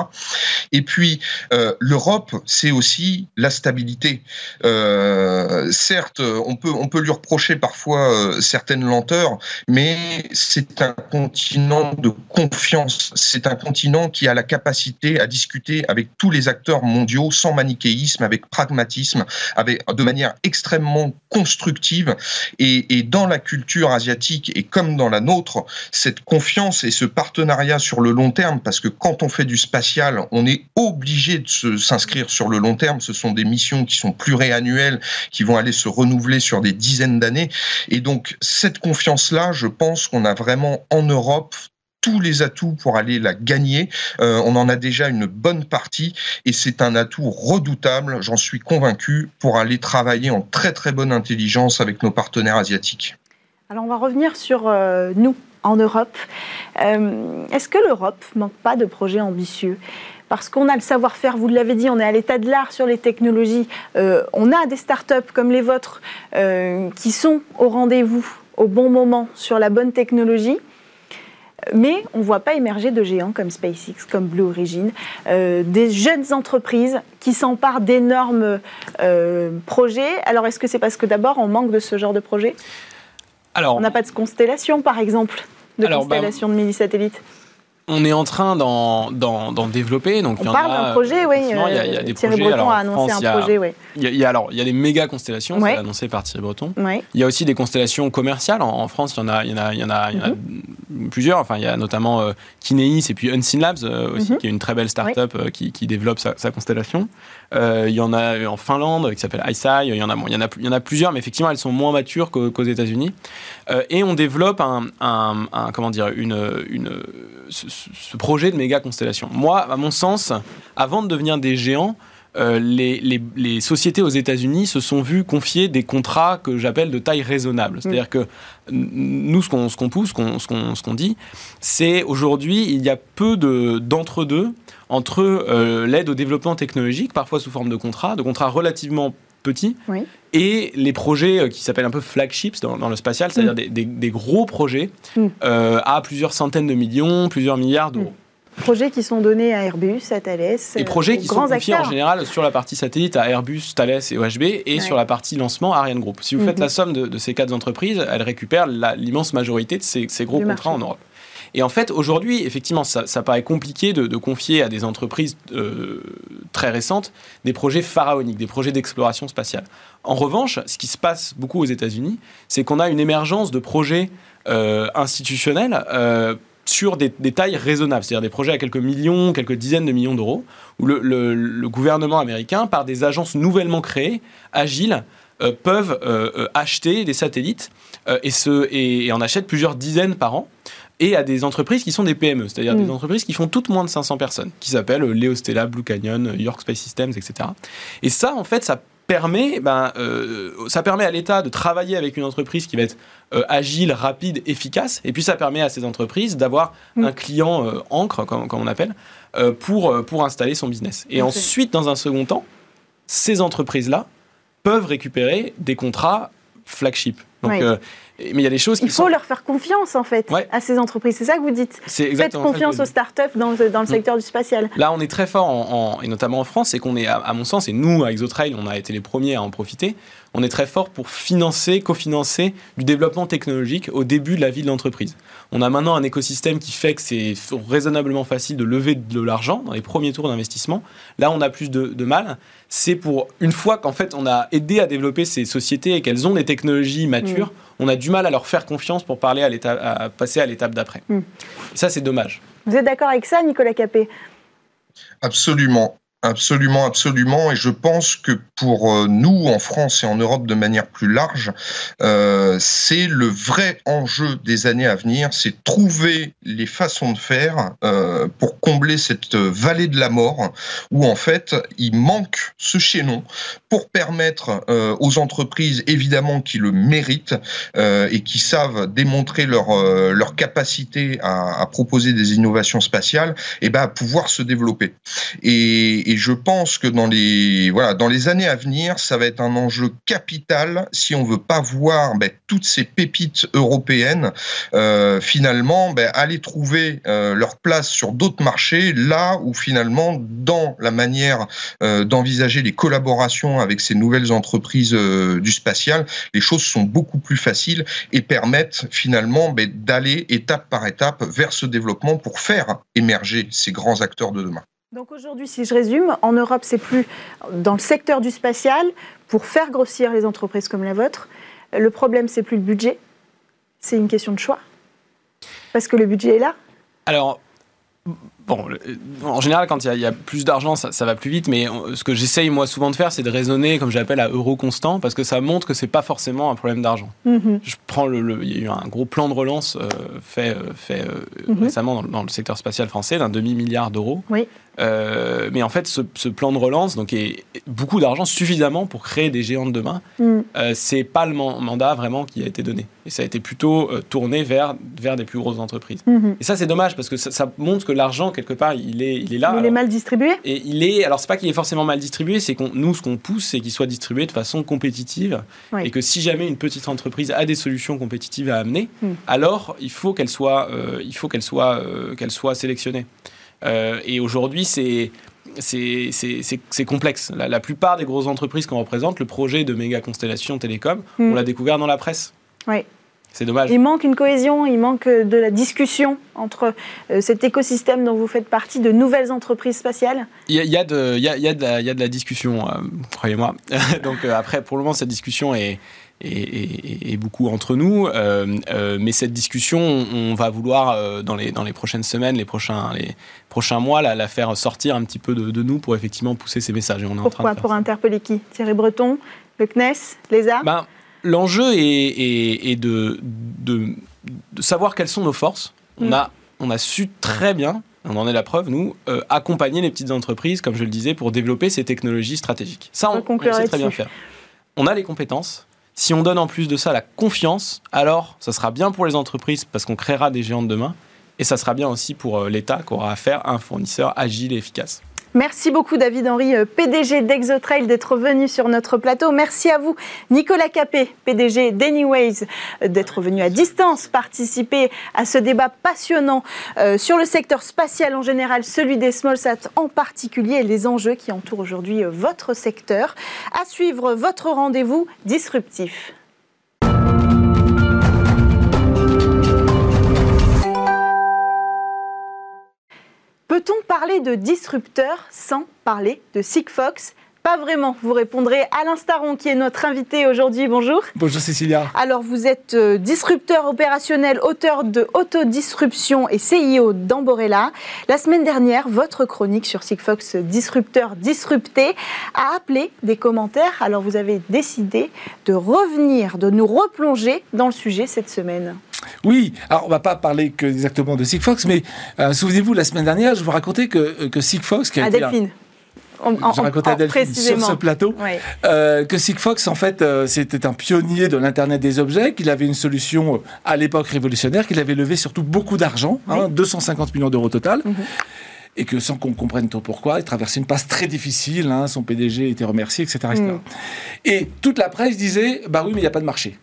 Et puis euh, l'Europe, c'est aussi la stabilité. Euh, certes, on peut on peut lui reprocher parfois euh, certaines lenteurs, mais c'est un continent de confiance. C'est un continent qui a la capacité à discuter avec tous les acteurs mondiaux sans manichéisme, avec pragmatisme, avec, de manière extrêmement constructive. Et, et dans la culture asiatique, et comme dans la nôtre, cette confiance et ce partenariat sur le long terme, parce que quand on fait du spatial, on est obligé de s'inscrire sur le long terme. Ce sont des missions qui sont pluriannuelles, qui vont aller se renouveler sur des dizaines d'années. Et donc, cette confiance-là, je pense qu'on a vraiment en Europe tous les atouts pour aller la gagner. Euh, on en a déjà une bonne partie et c'est un atout redoutable, j'en suis convaincu, pour aller travailler en très très bonne intelligence avec nos partenaires asiatiques. Alors on va revenir sur euh, nous en Europe. Euh, est-ce que l'Europe manque pas de projets ambitieux? Parce qu'on a le savoir-faire, vous l'avez dit, on est à l'état de l'art sur les technologies. on a des startups comme les vôtres qui sont au rendez-vous au bon moment sur la bonne technologie. Mais on ne voit pas émerger de géants comme SpaceX, comme Blue Origin, euh, des jeunes entreprises qui s'emparent d'énormes euh, projets. Alors est-ce que c'est parce que d'abord on manque de ce genre de projet? Alors, On n'a pas de constellation par exemple, de bah, constellation de mini-satellites on est en train d'en, développer. Donc on parle d'un projet, oui. Il y, a, des Thierry projets. Breton a annoncé un projet, oui. Il y, a, alors, il y a des méga constellations, c'est annoncé par Thierry Breton. Il y a aussi des constellations commerciales. En, France, il y en a, il y en a, il y en a, mhm. plusieurs. Enfin, il y a notamment euh, Kineis et puis Unseen Labs euh, aussi, mhm. qui est une très belle start-up euh, qui, développe sa, constellation. il y en a en Finlande qui s'appelle ICEYE. Il y en a, il y en a, il y en a plusieurs, mais effectivement, elles sont moins matures qu'aux, États-Unis. et on développe un, un, comment dire, une, une ce, projet de méga constellation. Moi, à mon sens, avant de devenir des géants, euh, les, sociétés aux États-Unis se sont vues confier des contrats que j'appelle de taille raisonnable. C'est-à-dire mm. que nous, ce qu'on pousse, ce qu'on dit, c'est aujourd'hui, il y a peu d'entre-deux entre euh, l'aide au développement technologique, parfois sous forme de contrats, de contrats relativement petits, et les projets euh, qui s'appellent un peu flagships dans, le spatial, c'est-à-dire mm. des, gros projets mm. à plusieurs centaines de millions, plusieurs milliards d'euros. Projets qui sont donnés à Airbus, à Thales. Et projets qui sont confiés en général sur la partie satellite à Airbus, Thales et OHB et sur la partie lancement Ariane Group. Si vous faites mhm. la somme de, ces quatre entreprises, elles récupèrent l'immense majorité de ces, gros contrats en Europe. Et en fait, aujourd'hui, effectivement, ça, paraît compliqué de, confier à des entreprises euh, très récentes des projets pharaoniques, des projets d'exploration spatiale. En revanche, ce qui se passe beaucoup aux États-Unis, c'est qu'on a une émergence de projets euh, institutionnels euh, sur des, tailles raisonnables, c'est-à-dire des projets à quelques millions, quelques dizaines de millions d'euros, où le, gouvernement américain, par des agences nouvellement créées, agiles, peuvent acheter des satellites et, en achètent plusieurs dizaines par an et à des entreprises qui sont des PME, c'est-à-dire des mm. entreprises qui font toutes moins de 500 personnes, qui s'appellent Leo Stella, Blue Canyon, York Space Systems, etc. Et ça, en fait, ça permet, ben, euh, ça permet à l'État de travailler avec une entreprise qui va être euh, agile, rapide, efficace. Et puis ça permet à ces entreprises d'avoir mm. un client euh, encre, comme, on appelle, pour, pour installer son business. Et ensuite, dans un second temps, ces entreprises-là peuvent récupérer des contrats flagship. Donc, mais il y a des choses Il faut leur faire confiance, en fait, à ces entreprises. C'est ça que vous dites Faites confiance aux startups dans, dans le mm. secteur du spatial. Là, on est très fort, en, et notamment en France, c'est qu'on est, à, mon sens, et nous, à ExoTrail, on a été les premiers à en profiter, on est très fort pour financer, cofinancer du développement technologique au début de la vie de l'entreprise. On a maintenant un écosystème qui fait que c'est raisonnablement facile de lever de l'argent dans les premiers tours d'investissement. Là, on a plus de, mal. C'est pour une fois qu'en fait on a aidé à développer ces sociétés et qu'elles ont des technologies matures, mm. on a du mal à leur faire confiance pour parler à, à passer à l'étape d'après. Mm. Ça, c'est dommage. Vous êtes d'accord avec ça, Nicolas Capé Absolument. Absolument, absolument. Et je pense que pour euh, nous, en France et en Europe de manière plus large, euh, c'est le vrai enjeu des années à venir, c'est trouver les façons de faire euh, pour combler cette vallée de la mort où en fait il manque ce chaînon pour permettre aux entreprises évidemment qui le méritent et qui savent démontrer leur leur capacité à, proposer des innovations spatiales, et eh ben à pouvoir se développer. Et, je pense que dans les, voilà, dans les années à venir, ça va être un enjeu capital si on veut pas voir ben, toutes ces pépites européennes euh, finalement ben, aller trouver euh, leur place sur d'autres marchés, là où finalement, dans la manière euh, d'envisager les collaborations avec ces nouvelles entreprises du spatial, les choses sont beaucoup plus faciles et permettent finalement ben, d'aller étape par étape vers ce développement pour faire émerger ces grands acteurs de demain. Donc aujourd'hui, si je résume, en Europe, c'est plus dans le secteur du spatial pour faire grossir les entreprises comme la vôtre. Le problème, c'est plus le budget, c'est une question de choix. Parce que le budget est là. Alors, Bon, en général, quand il y, a plus d'argent, ça, va plus vite. Mais ce que j'essaye moi souvent de faire, c'est de raisonner, comme j'appelle, à euro constant, parce que ça montre que c'est pas forcément un problème d'argent. Mhm. Je prends le, il y a eu un gros plan de relance euh, fait, euh, fait euh, mhm. récemment dans, dans, le secteur spatial français d'un demi milliard d'euros. Oui. Euh, mais en fait, ce, plan de relance, donc, est beaucoup d'argent, suffisamment pour créer des géants de demain. Mm. Euh, c'est pas le mandat vraiment qui a été donné. Et ça a été plutôt euh, tourné vers, vers des plus grosses entreprises. Mm-hmm. Et ça, c'est dommage parce que ça, montre que l'argent, quelque part, il est, il est là. il est mal distribué? Et il est. Alors, c'est pas qu'il est forcément mal distribué, c'est qu'on nous, ce qu'on pousse, c'est qu'il soit distribué de façon compétitive. Et que si jamais une petite entreprise a des solutions compétitives à amener, mm. alors il faut qu'elle soit, il faut qu'elle soit, qu'elle soit sélectionnée. Euh, et aujourd'hui, c'est c'est complexe. La, plupart des grosses entreprises qu'on représente, le projet de méga constellation télécom, on hmm. l'a découvert dans la presse. Oui. C'est dommage. Il manque une cohésion, il manque de la discussion entre euh, cet écosystème dont vous faites partie, de nouvelles entreprises spatiales. Il y a, de, il y a, il y a de, il y a de la discussion, euh, croyez-moi. [LAUGHS] Donc après, pour le moment, cette discussion est, et, beaucoup entre nous. Euh, euh, mais cette discussion, on va vouloir, euh, dans, les, dans les prochaines semaines, les prochains, les prochains mois, la, la faire sortir un petit peu de, nous pour effectivement pousser ces messages. Et on est Pourquoi en train de Pour interpeller qui? Thierry Breton, le CNES, l'ESA ben, L'enjeu est, est, de, de, savoir quelles sont nos forces. On, mm. a, on a su très bien on en est la preuve, nous, accompagner les petites entreprises, comme je le disais, pour développer ces technologies stratégiques. Ça, on, on sait très bien faire. On a les compétences, si on donne en plus de ça la confiance, alors ça sera bien pour les entreprises parce qu'on créera des géants de demain et ça sera bien aussi pour euh, l'État qui aura affaire à un fournisseur agile et efficace. Merci beaucoup David Henry, euh, PDG d'Exotrail, d'être venu sur notre plateau. Merci à vous Nicolas Capé, PDG d'Anyways, euh, d'être venu à distance participer à ce débat passionnant euh, sur le secteur spatial en général, celui des smallsats en particulier et les enjeux qui entourent aujourd'hui votre secteur. À suivre votre rendez-vous disruptif. Peut-on parler de disrupteur sans parler de Sigfox pas vraiment, vous répondrez Alain Staron qui est notre invité aujourd'hui. Bonjour. Bonjour Cécilia. Alors vous êtes euh, disrupteur opérationnel, auteur de Autodisruption et CIO d'Amborella. La semaine dernière, votre chronique sur Sigfox Disrupteur Disrupté a appelé des commentaires. Alors vous avez décidé de revenir, de nous replonger dans le sujet cette semaine. Oui, alors on va pas parler que exactement de Sigfox, mais euh, souvenez-vous, la semaine dernière, je vous racontais que, euh, que Sigfox, qui a été J'ai raconté à Delphine sur ce plateau euh, que Sigfox, en fait, c'était un pionnier de l'Internet des objets, qu'il avait une solution à l'époque révolutionnaire, qu'il avait levé surtout beaucoup d'argent, 250 hein, millions d'euros total. Mhm. Et que sans qu'on comprenne trop pourquoi, il traversait une passe très difficile, hein, son PDG était remercié, etc. etc. Mhm. Et toute la presse disait, bah oui, mais il n'y a pas de marché.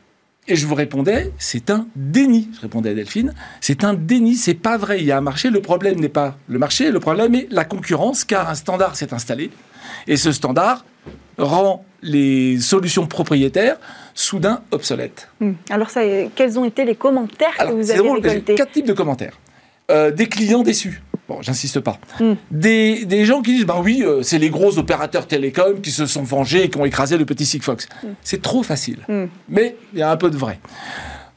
Et je vous répondais, c'est un déni. Je répondais à Delphine, c'est un déni, c'est pas vrai. Il y a un marché, le problème n'est pas le marché, le problème est la concurrence, car un standard s'est installé. Et ce standard rend les solutions propriétaires soudain obsolètes. Hmm. Alors, ça, quels ont été les commentaires que vous avez drôle, récoltés? Quatre types de commentaires. Euh, des clients déçus. Bon, j'insiste pas. Hmm. Des, des, gens qui disent, ben oui, euh, c'est les gros opérateurs télécoms qui se sont vengés et qui ont écrasé le petit Sigfox. Hmm. C'est trop facile. Hmm. Mais il y a un peu de vrai.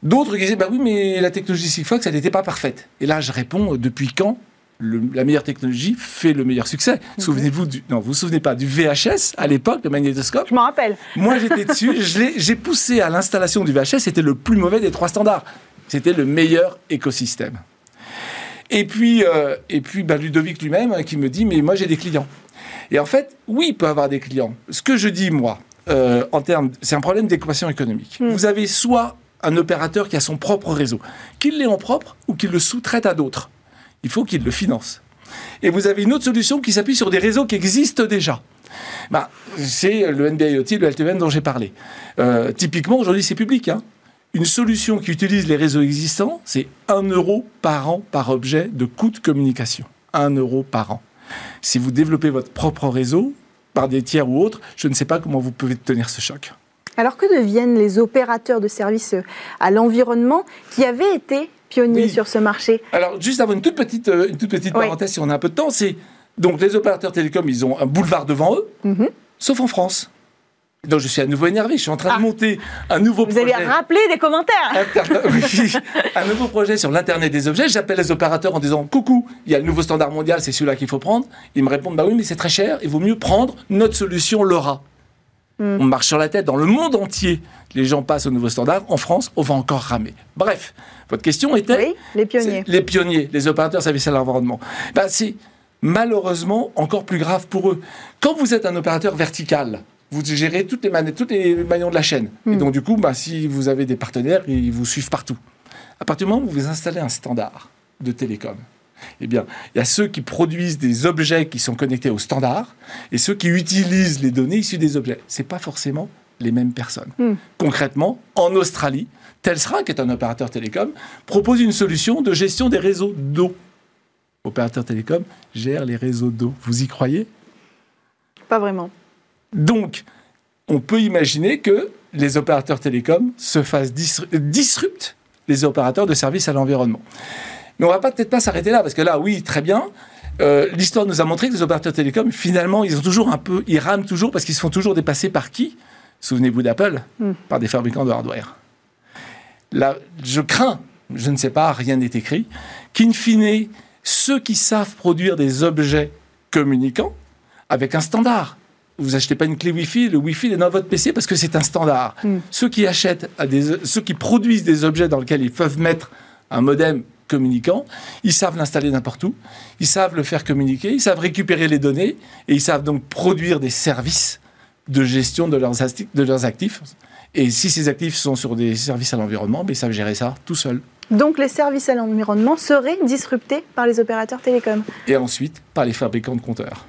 D'autres qui disent, bah oui, mais la technologie Sigfox, elle n'était pas parfaite. Et là, je réponds, euh, depuis quand la meilleure technologie fait le meilleur succès? Souvenez-vous du, non, vous vous souvenez pas du VHS à l'époque, le magnétoscope? Je m'en rappelle. Moi, j'étais dessus, j'ai poussé à l'installation du VHS, c'était le plus mauvais des trois standards. C'était le meilleur écosystème. Et puis, euh, et puis bah, Ludovic lui-même hein, qui me dit, mais moi j'ai des clients. Et en fait, oui, il peut avoir des clients. Ce que je dis, moi, euh, en termes, c'est un problème d'équation économique. Hmm. Vous avez soit un opérateur qui a son propre réseau, qu'il l'ait en propre ou qu'il le sous-traite à d'autres. Il faut qu'il le finance. Et vous avez une autre solution qui s'appuie sur des réseaux qui existent déjà. Bah, c'est le NB-IoT, le LTN dont j'ai parlé. Euh, typiquement, aujourd'hui, c'est public. Hein. Une solution qui utilise les réseaux existants, c'est 1 euro par an par objet de coût de communication. 1 euro par an. Si vous développez votre propre réseau, par des tiers ou autres, je ne sais pas comment vous pouvez tenir ce choc. Alors que deviennent les opérateurs de services à l'environnement qui avaient été pionniers sur ce marché? Alors juste avant une toute petite, euh, une toute petite parenthèse, si on a un peu de temps, c'est Donc les opérateurs télécoms, ils ont un boulevard devant eux, Mhm. sauf en France. Donc je suis à nouveau énervé, je suis en train Ah. de monter un nouveau Vous projet. allez rappeler des commentaires. [LAUGHS] Oui, un nouveau projet sur l'Internet des objets. J'appelle les opérateurs en disant Coucou, il y a le nouveau standard mondial, c'est celui-là qu'il faut prendre. Ils me répondent Bah oui, mais c'est très cher, il vaut mieux prendre notre solution LoRa. Hmm. On marche sur la tête dans le monde entier. Les gens passent au nouveau standard. En France, on va encore ramer. Bref, votre question était Oui, les pionniers. Les pionniers, les opérateurs services à l'environnement. Ben, c'est malheureusement encore plus grave pour eux. Quand vous êtes un opérateur vertical, vous gérez toutes les manettes, tous les maillons de la chaîne. Et donc, du coup, ben, si vous avez des partenaires, ils vous suivent partout. À partir du moment où vous installez un standard de télécom, eh bien, il y a ceux qui produisent des objets qui sont connectés au standard et ceux qui utilisent les données issues des objets. Ce pas forcément les mêmes personnes. Hmm. Concrètement, en Australie, Telstra, qui est un opérateur télécom, propose une solution de gestion des réseaux d'eau. Opérateur télécom gère les réseaux d'eau. Vous y croyez? Pas vraiment. Donc, on peut imaginer que les opérateurs télécoms se fassent disru- disruptent les opérateurs de services à l'environnement. Mais on va pas peut-être pas s'arrêter là, parce que là, oui, très bien. Euh, L'histoire nous a montré que les opérateurs télécoms, finalement, ils ont toujours un peu, ils rament toujours parce qu'ils se font toujours dépasser par qui? Souvenez-vous d'Apple, Hmm. par des fabricants de hardware. Là, je crains, je ne sais pas, rien n'est écrit, qu'in fine, ceux qui savent produire des objets communicants avec un standard. Vous achetez pas une clé Wi-Fi, le Wi-Fi est dans votre PC parce que c'est un standard. Mm. Ceux qui achètent, à des, ceux qui produisent des objets dans lesquels ils peuvent mettre un modem communicant, ils savent l'installer n'importe où, ils savent le faire communiquer, ils savent récupérer les données et ils savent donc produire des services de gestion de leurs, asti- de leurs actifs. Et si ces actifs sont sur des services à l'environnement, ben, ils savent gérer ça tout seuls. Donc les services à l'environnement seraient disruptés par les opérateurs télécoms. Et ensuite, par les fabricants de compteurs.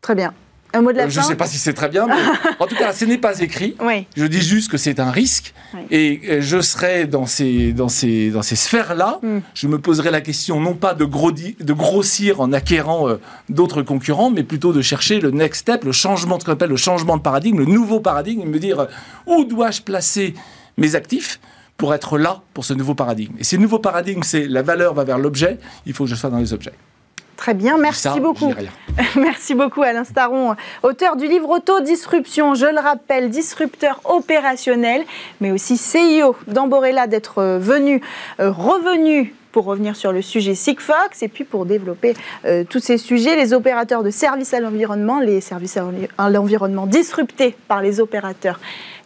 Très bien. Un mot de la Euh, Je fin ne sais pas si c'est très bien, mais [LAUGHS] en tout cas, ce n'est pas écrit. Oui. Je dis juste que c'est un risque. Oui. Et euh, je serai dans ces, dans ces, dans ces sphères-là. Mm. Je me poserai la question non pas de, grossir en acquérant euh, d'autres concurrents, mais plutôt de chercher le next step, le changement, ce qu'on appelle le changement de paradigme, le nouveau paradigme, et me dire où dois-je placer mes actifs pour être là pour ce nouveau paradigme? Et ce nouveau paradigme, c'est la valeur va vers l'objet, il faut que je sois dans les objets. Très bien, merci Ça, beaucoup. [LAUGHS] Merci beaucoup Alain Staron, auteur du livre Auto-disruption, je le rappelle, disrupteur opérationnel, mais aussi CIO d'Amborella, d'être euh, venu, euh, revenu pour revenir sur le sujet Sigfox et puis pour développer euh, tous ces sujets, les opérateurs de services à l'environnement, les services à l'environnement disruptés par les opérateurs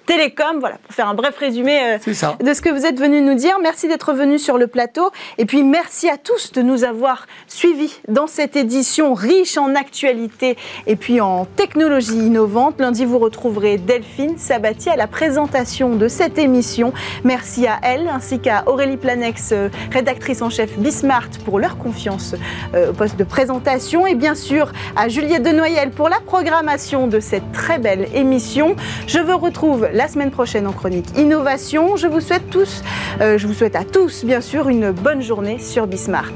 télécoms. Voilà, pour faire un bref résumé euh, de ce que vous êtes venu nous dire. Merci d'être venu sur le plateau. Et puis merci à tous de nous avoir suivis dans cette édition riche en actualité et puis en technologie innovante. Lundi, vous retrouverez Delphine Sabatier à la présentation de cette émission. Merci à elle ainsi qu'à Aurélie Planex, euh, rédactrice en chef Bismart, pour leur confiance euh, au poste de présentation. Et bien sûr à Juliette Denoyel pour la programmation de cette très belle émission. Je vous retrouve la semaine prochaine en chronique Innovation. Je vous souhaite tous, euh, je vous souhaite à tous bien sûr une bonne journée sur Bismart.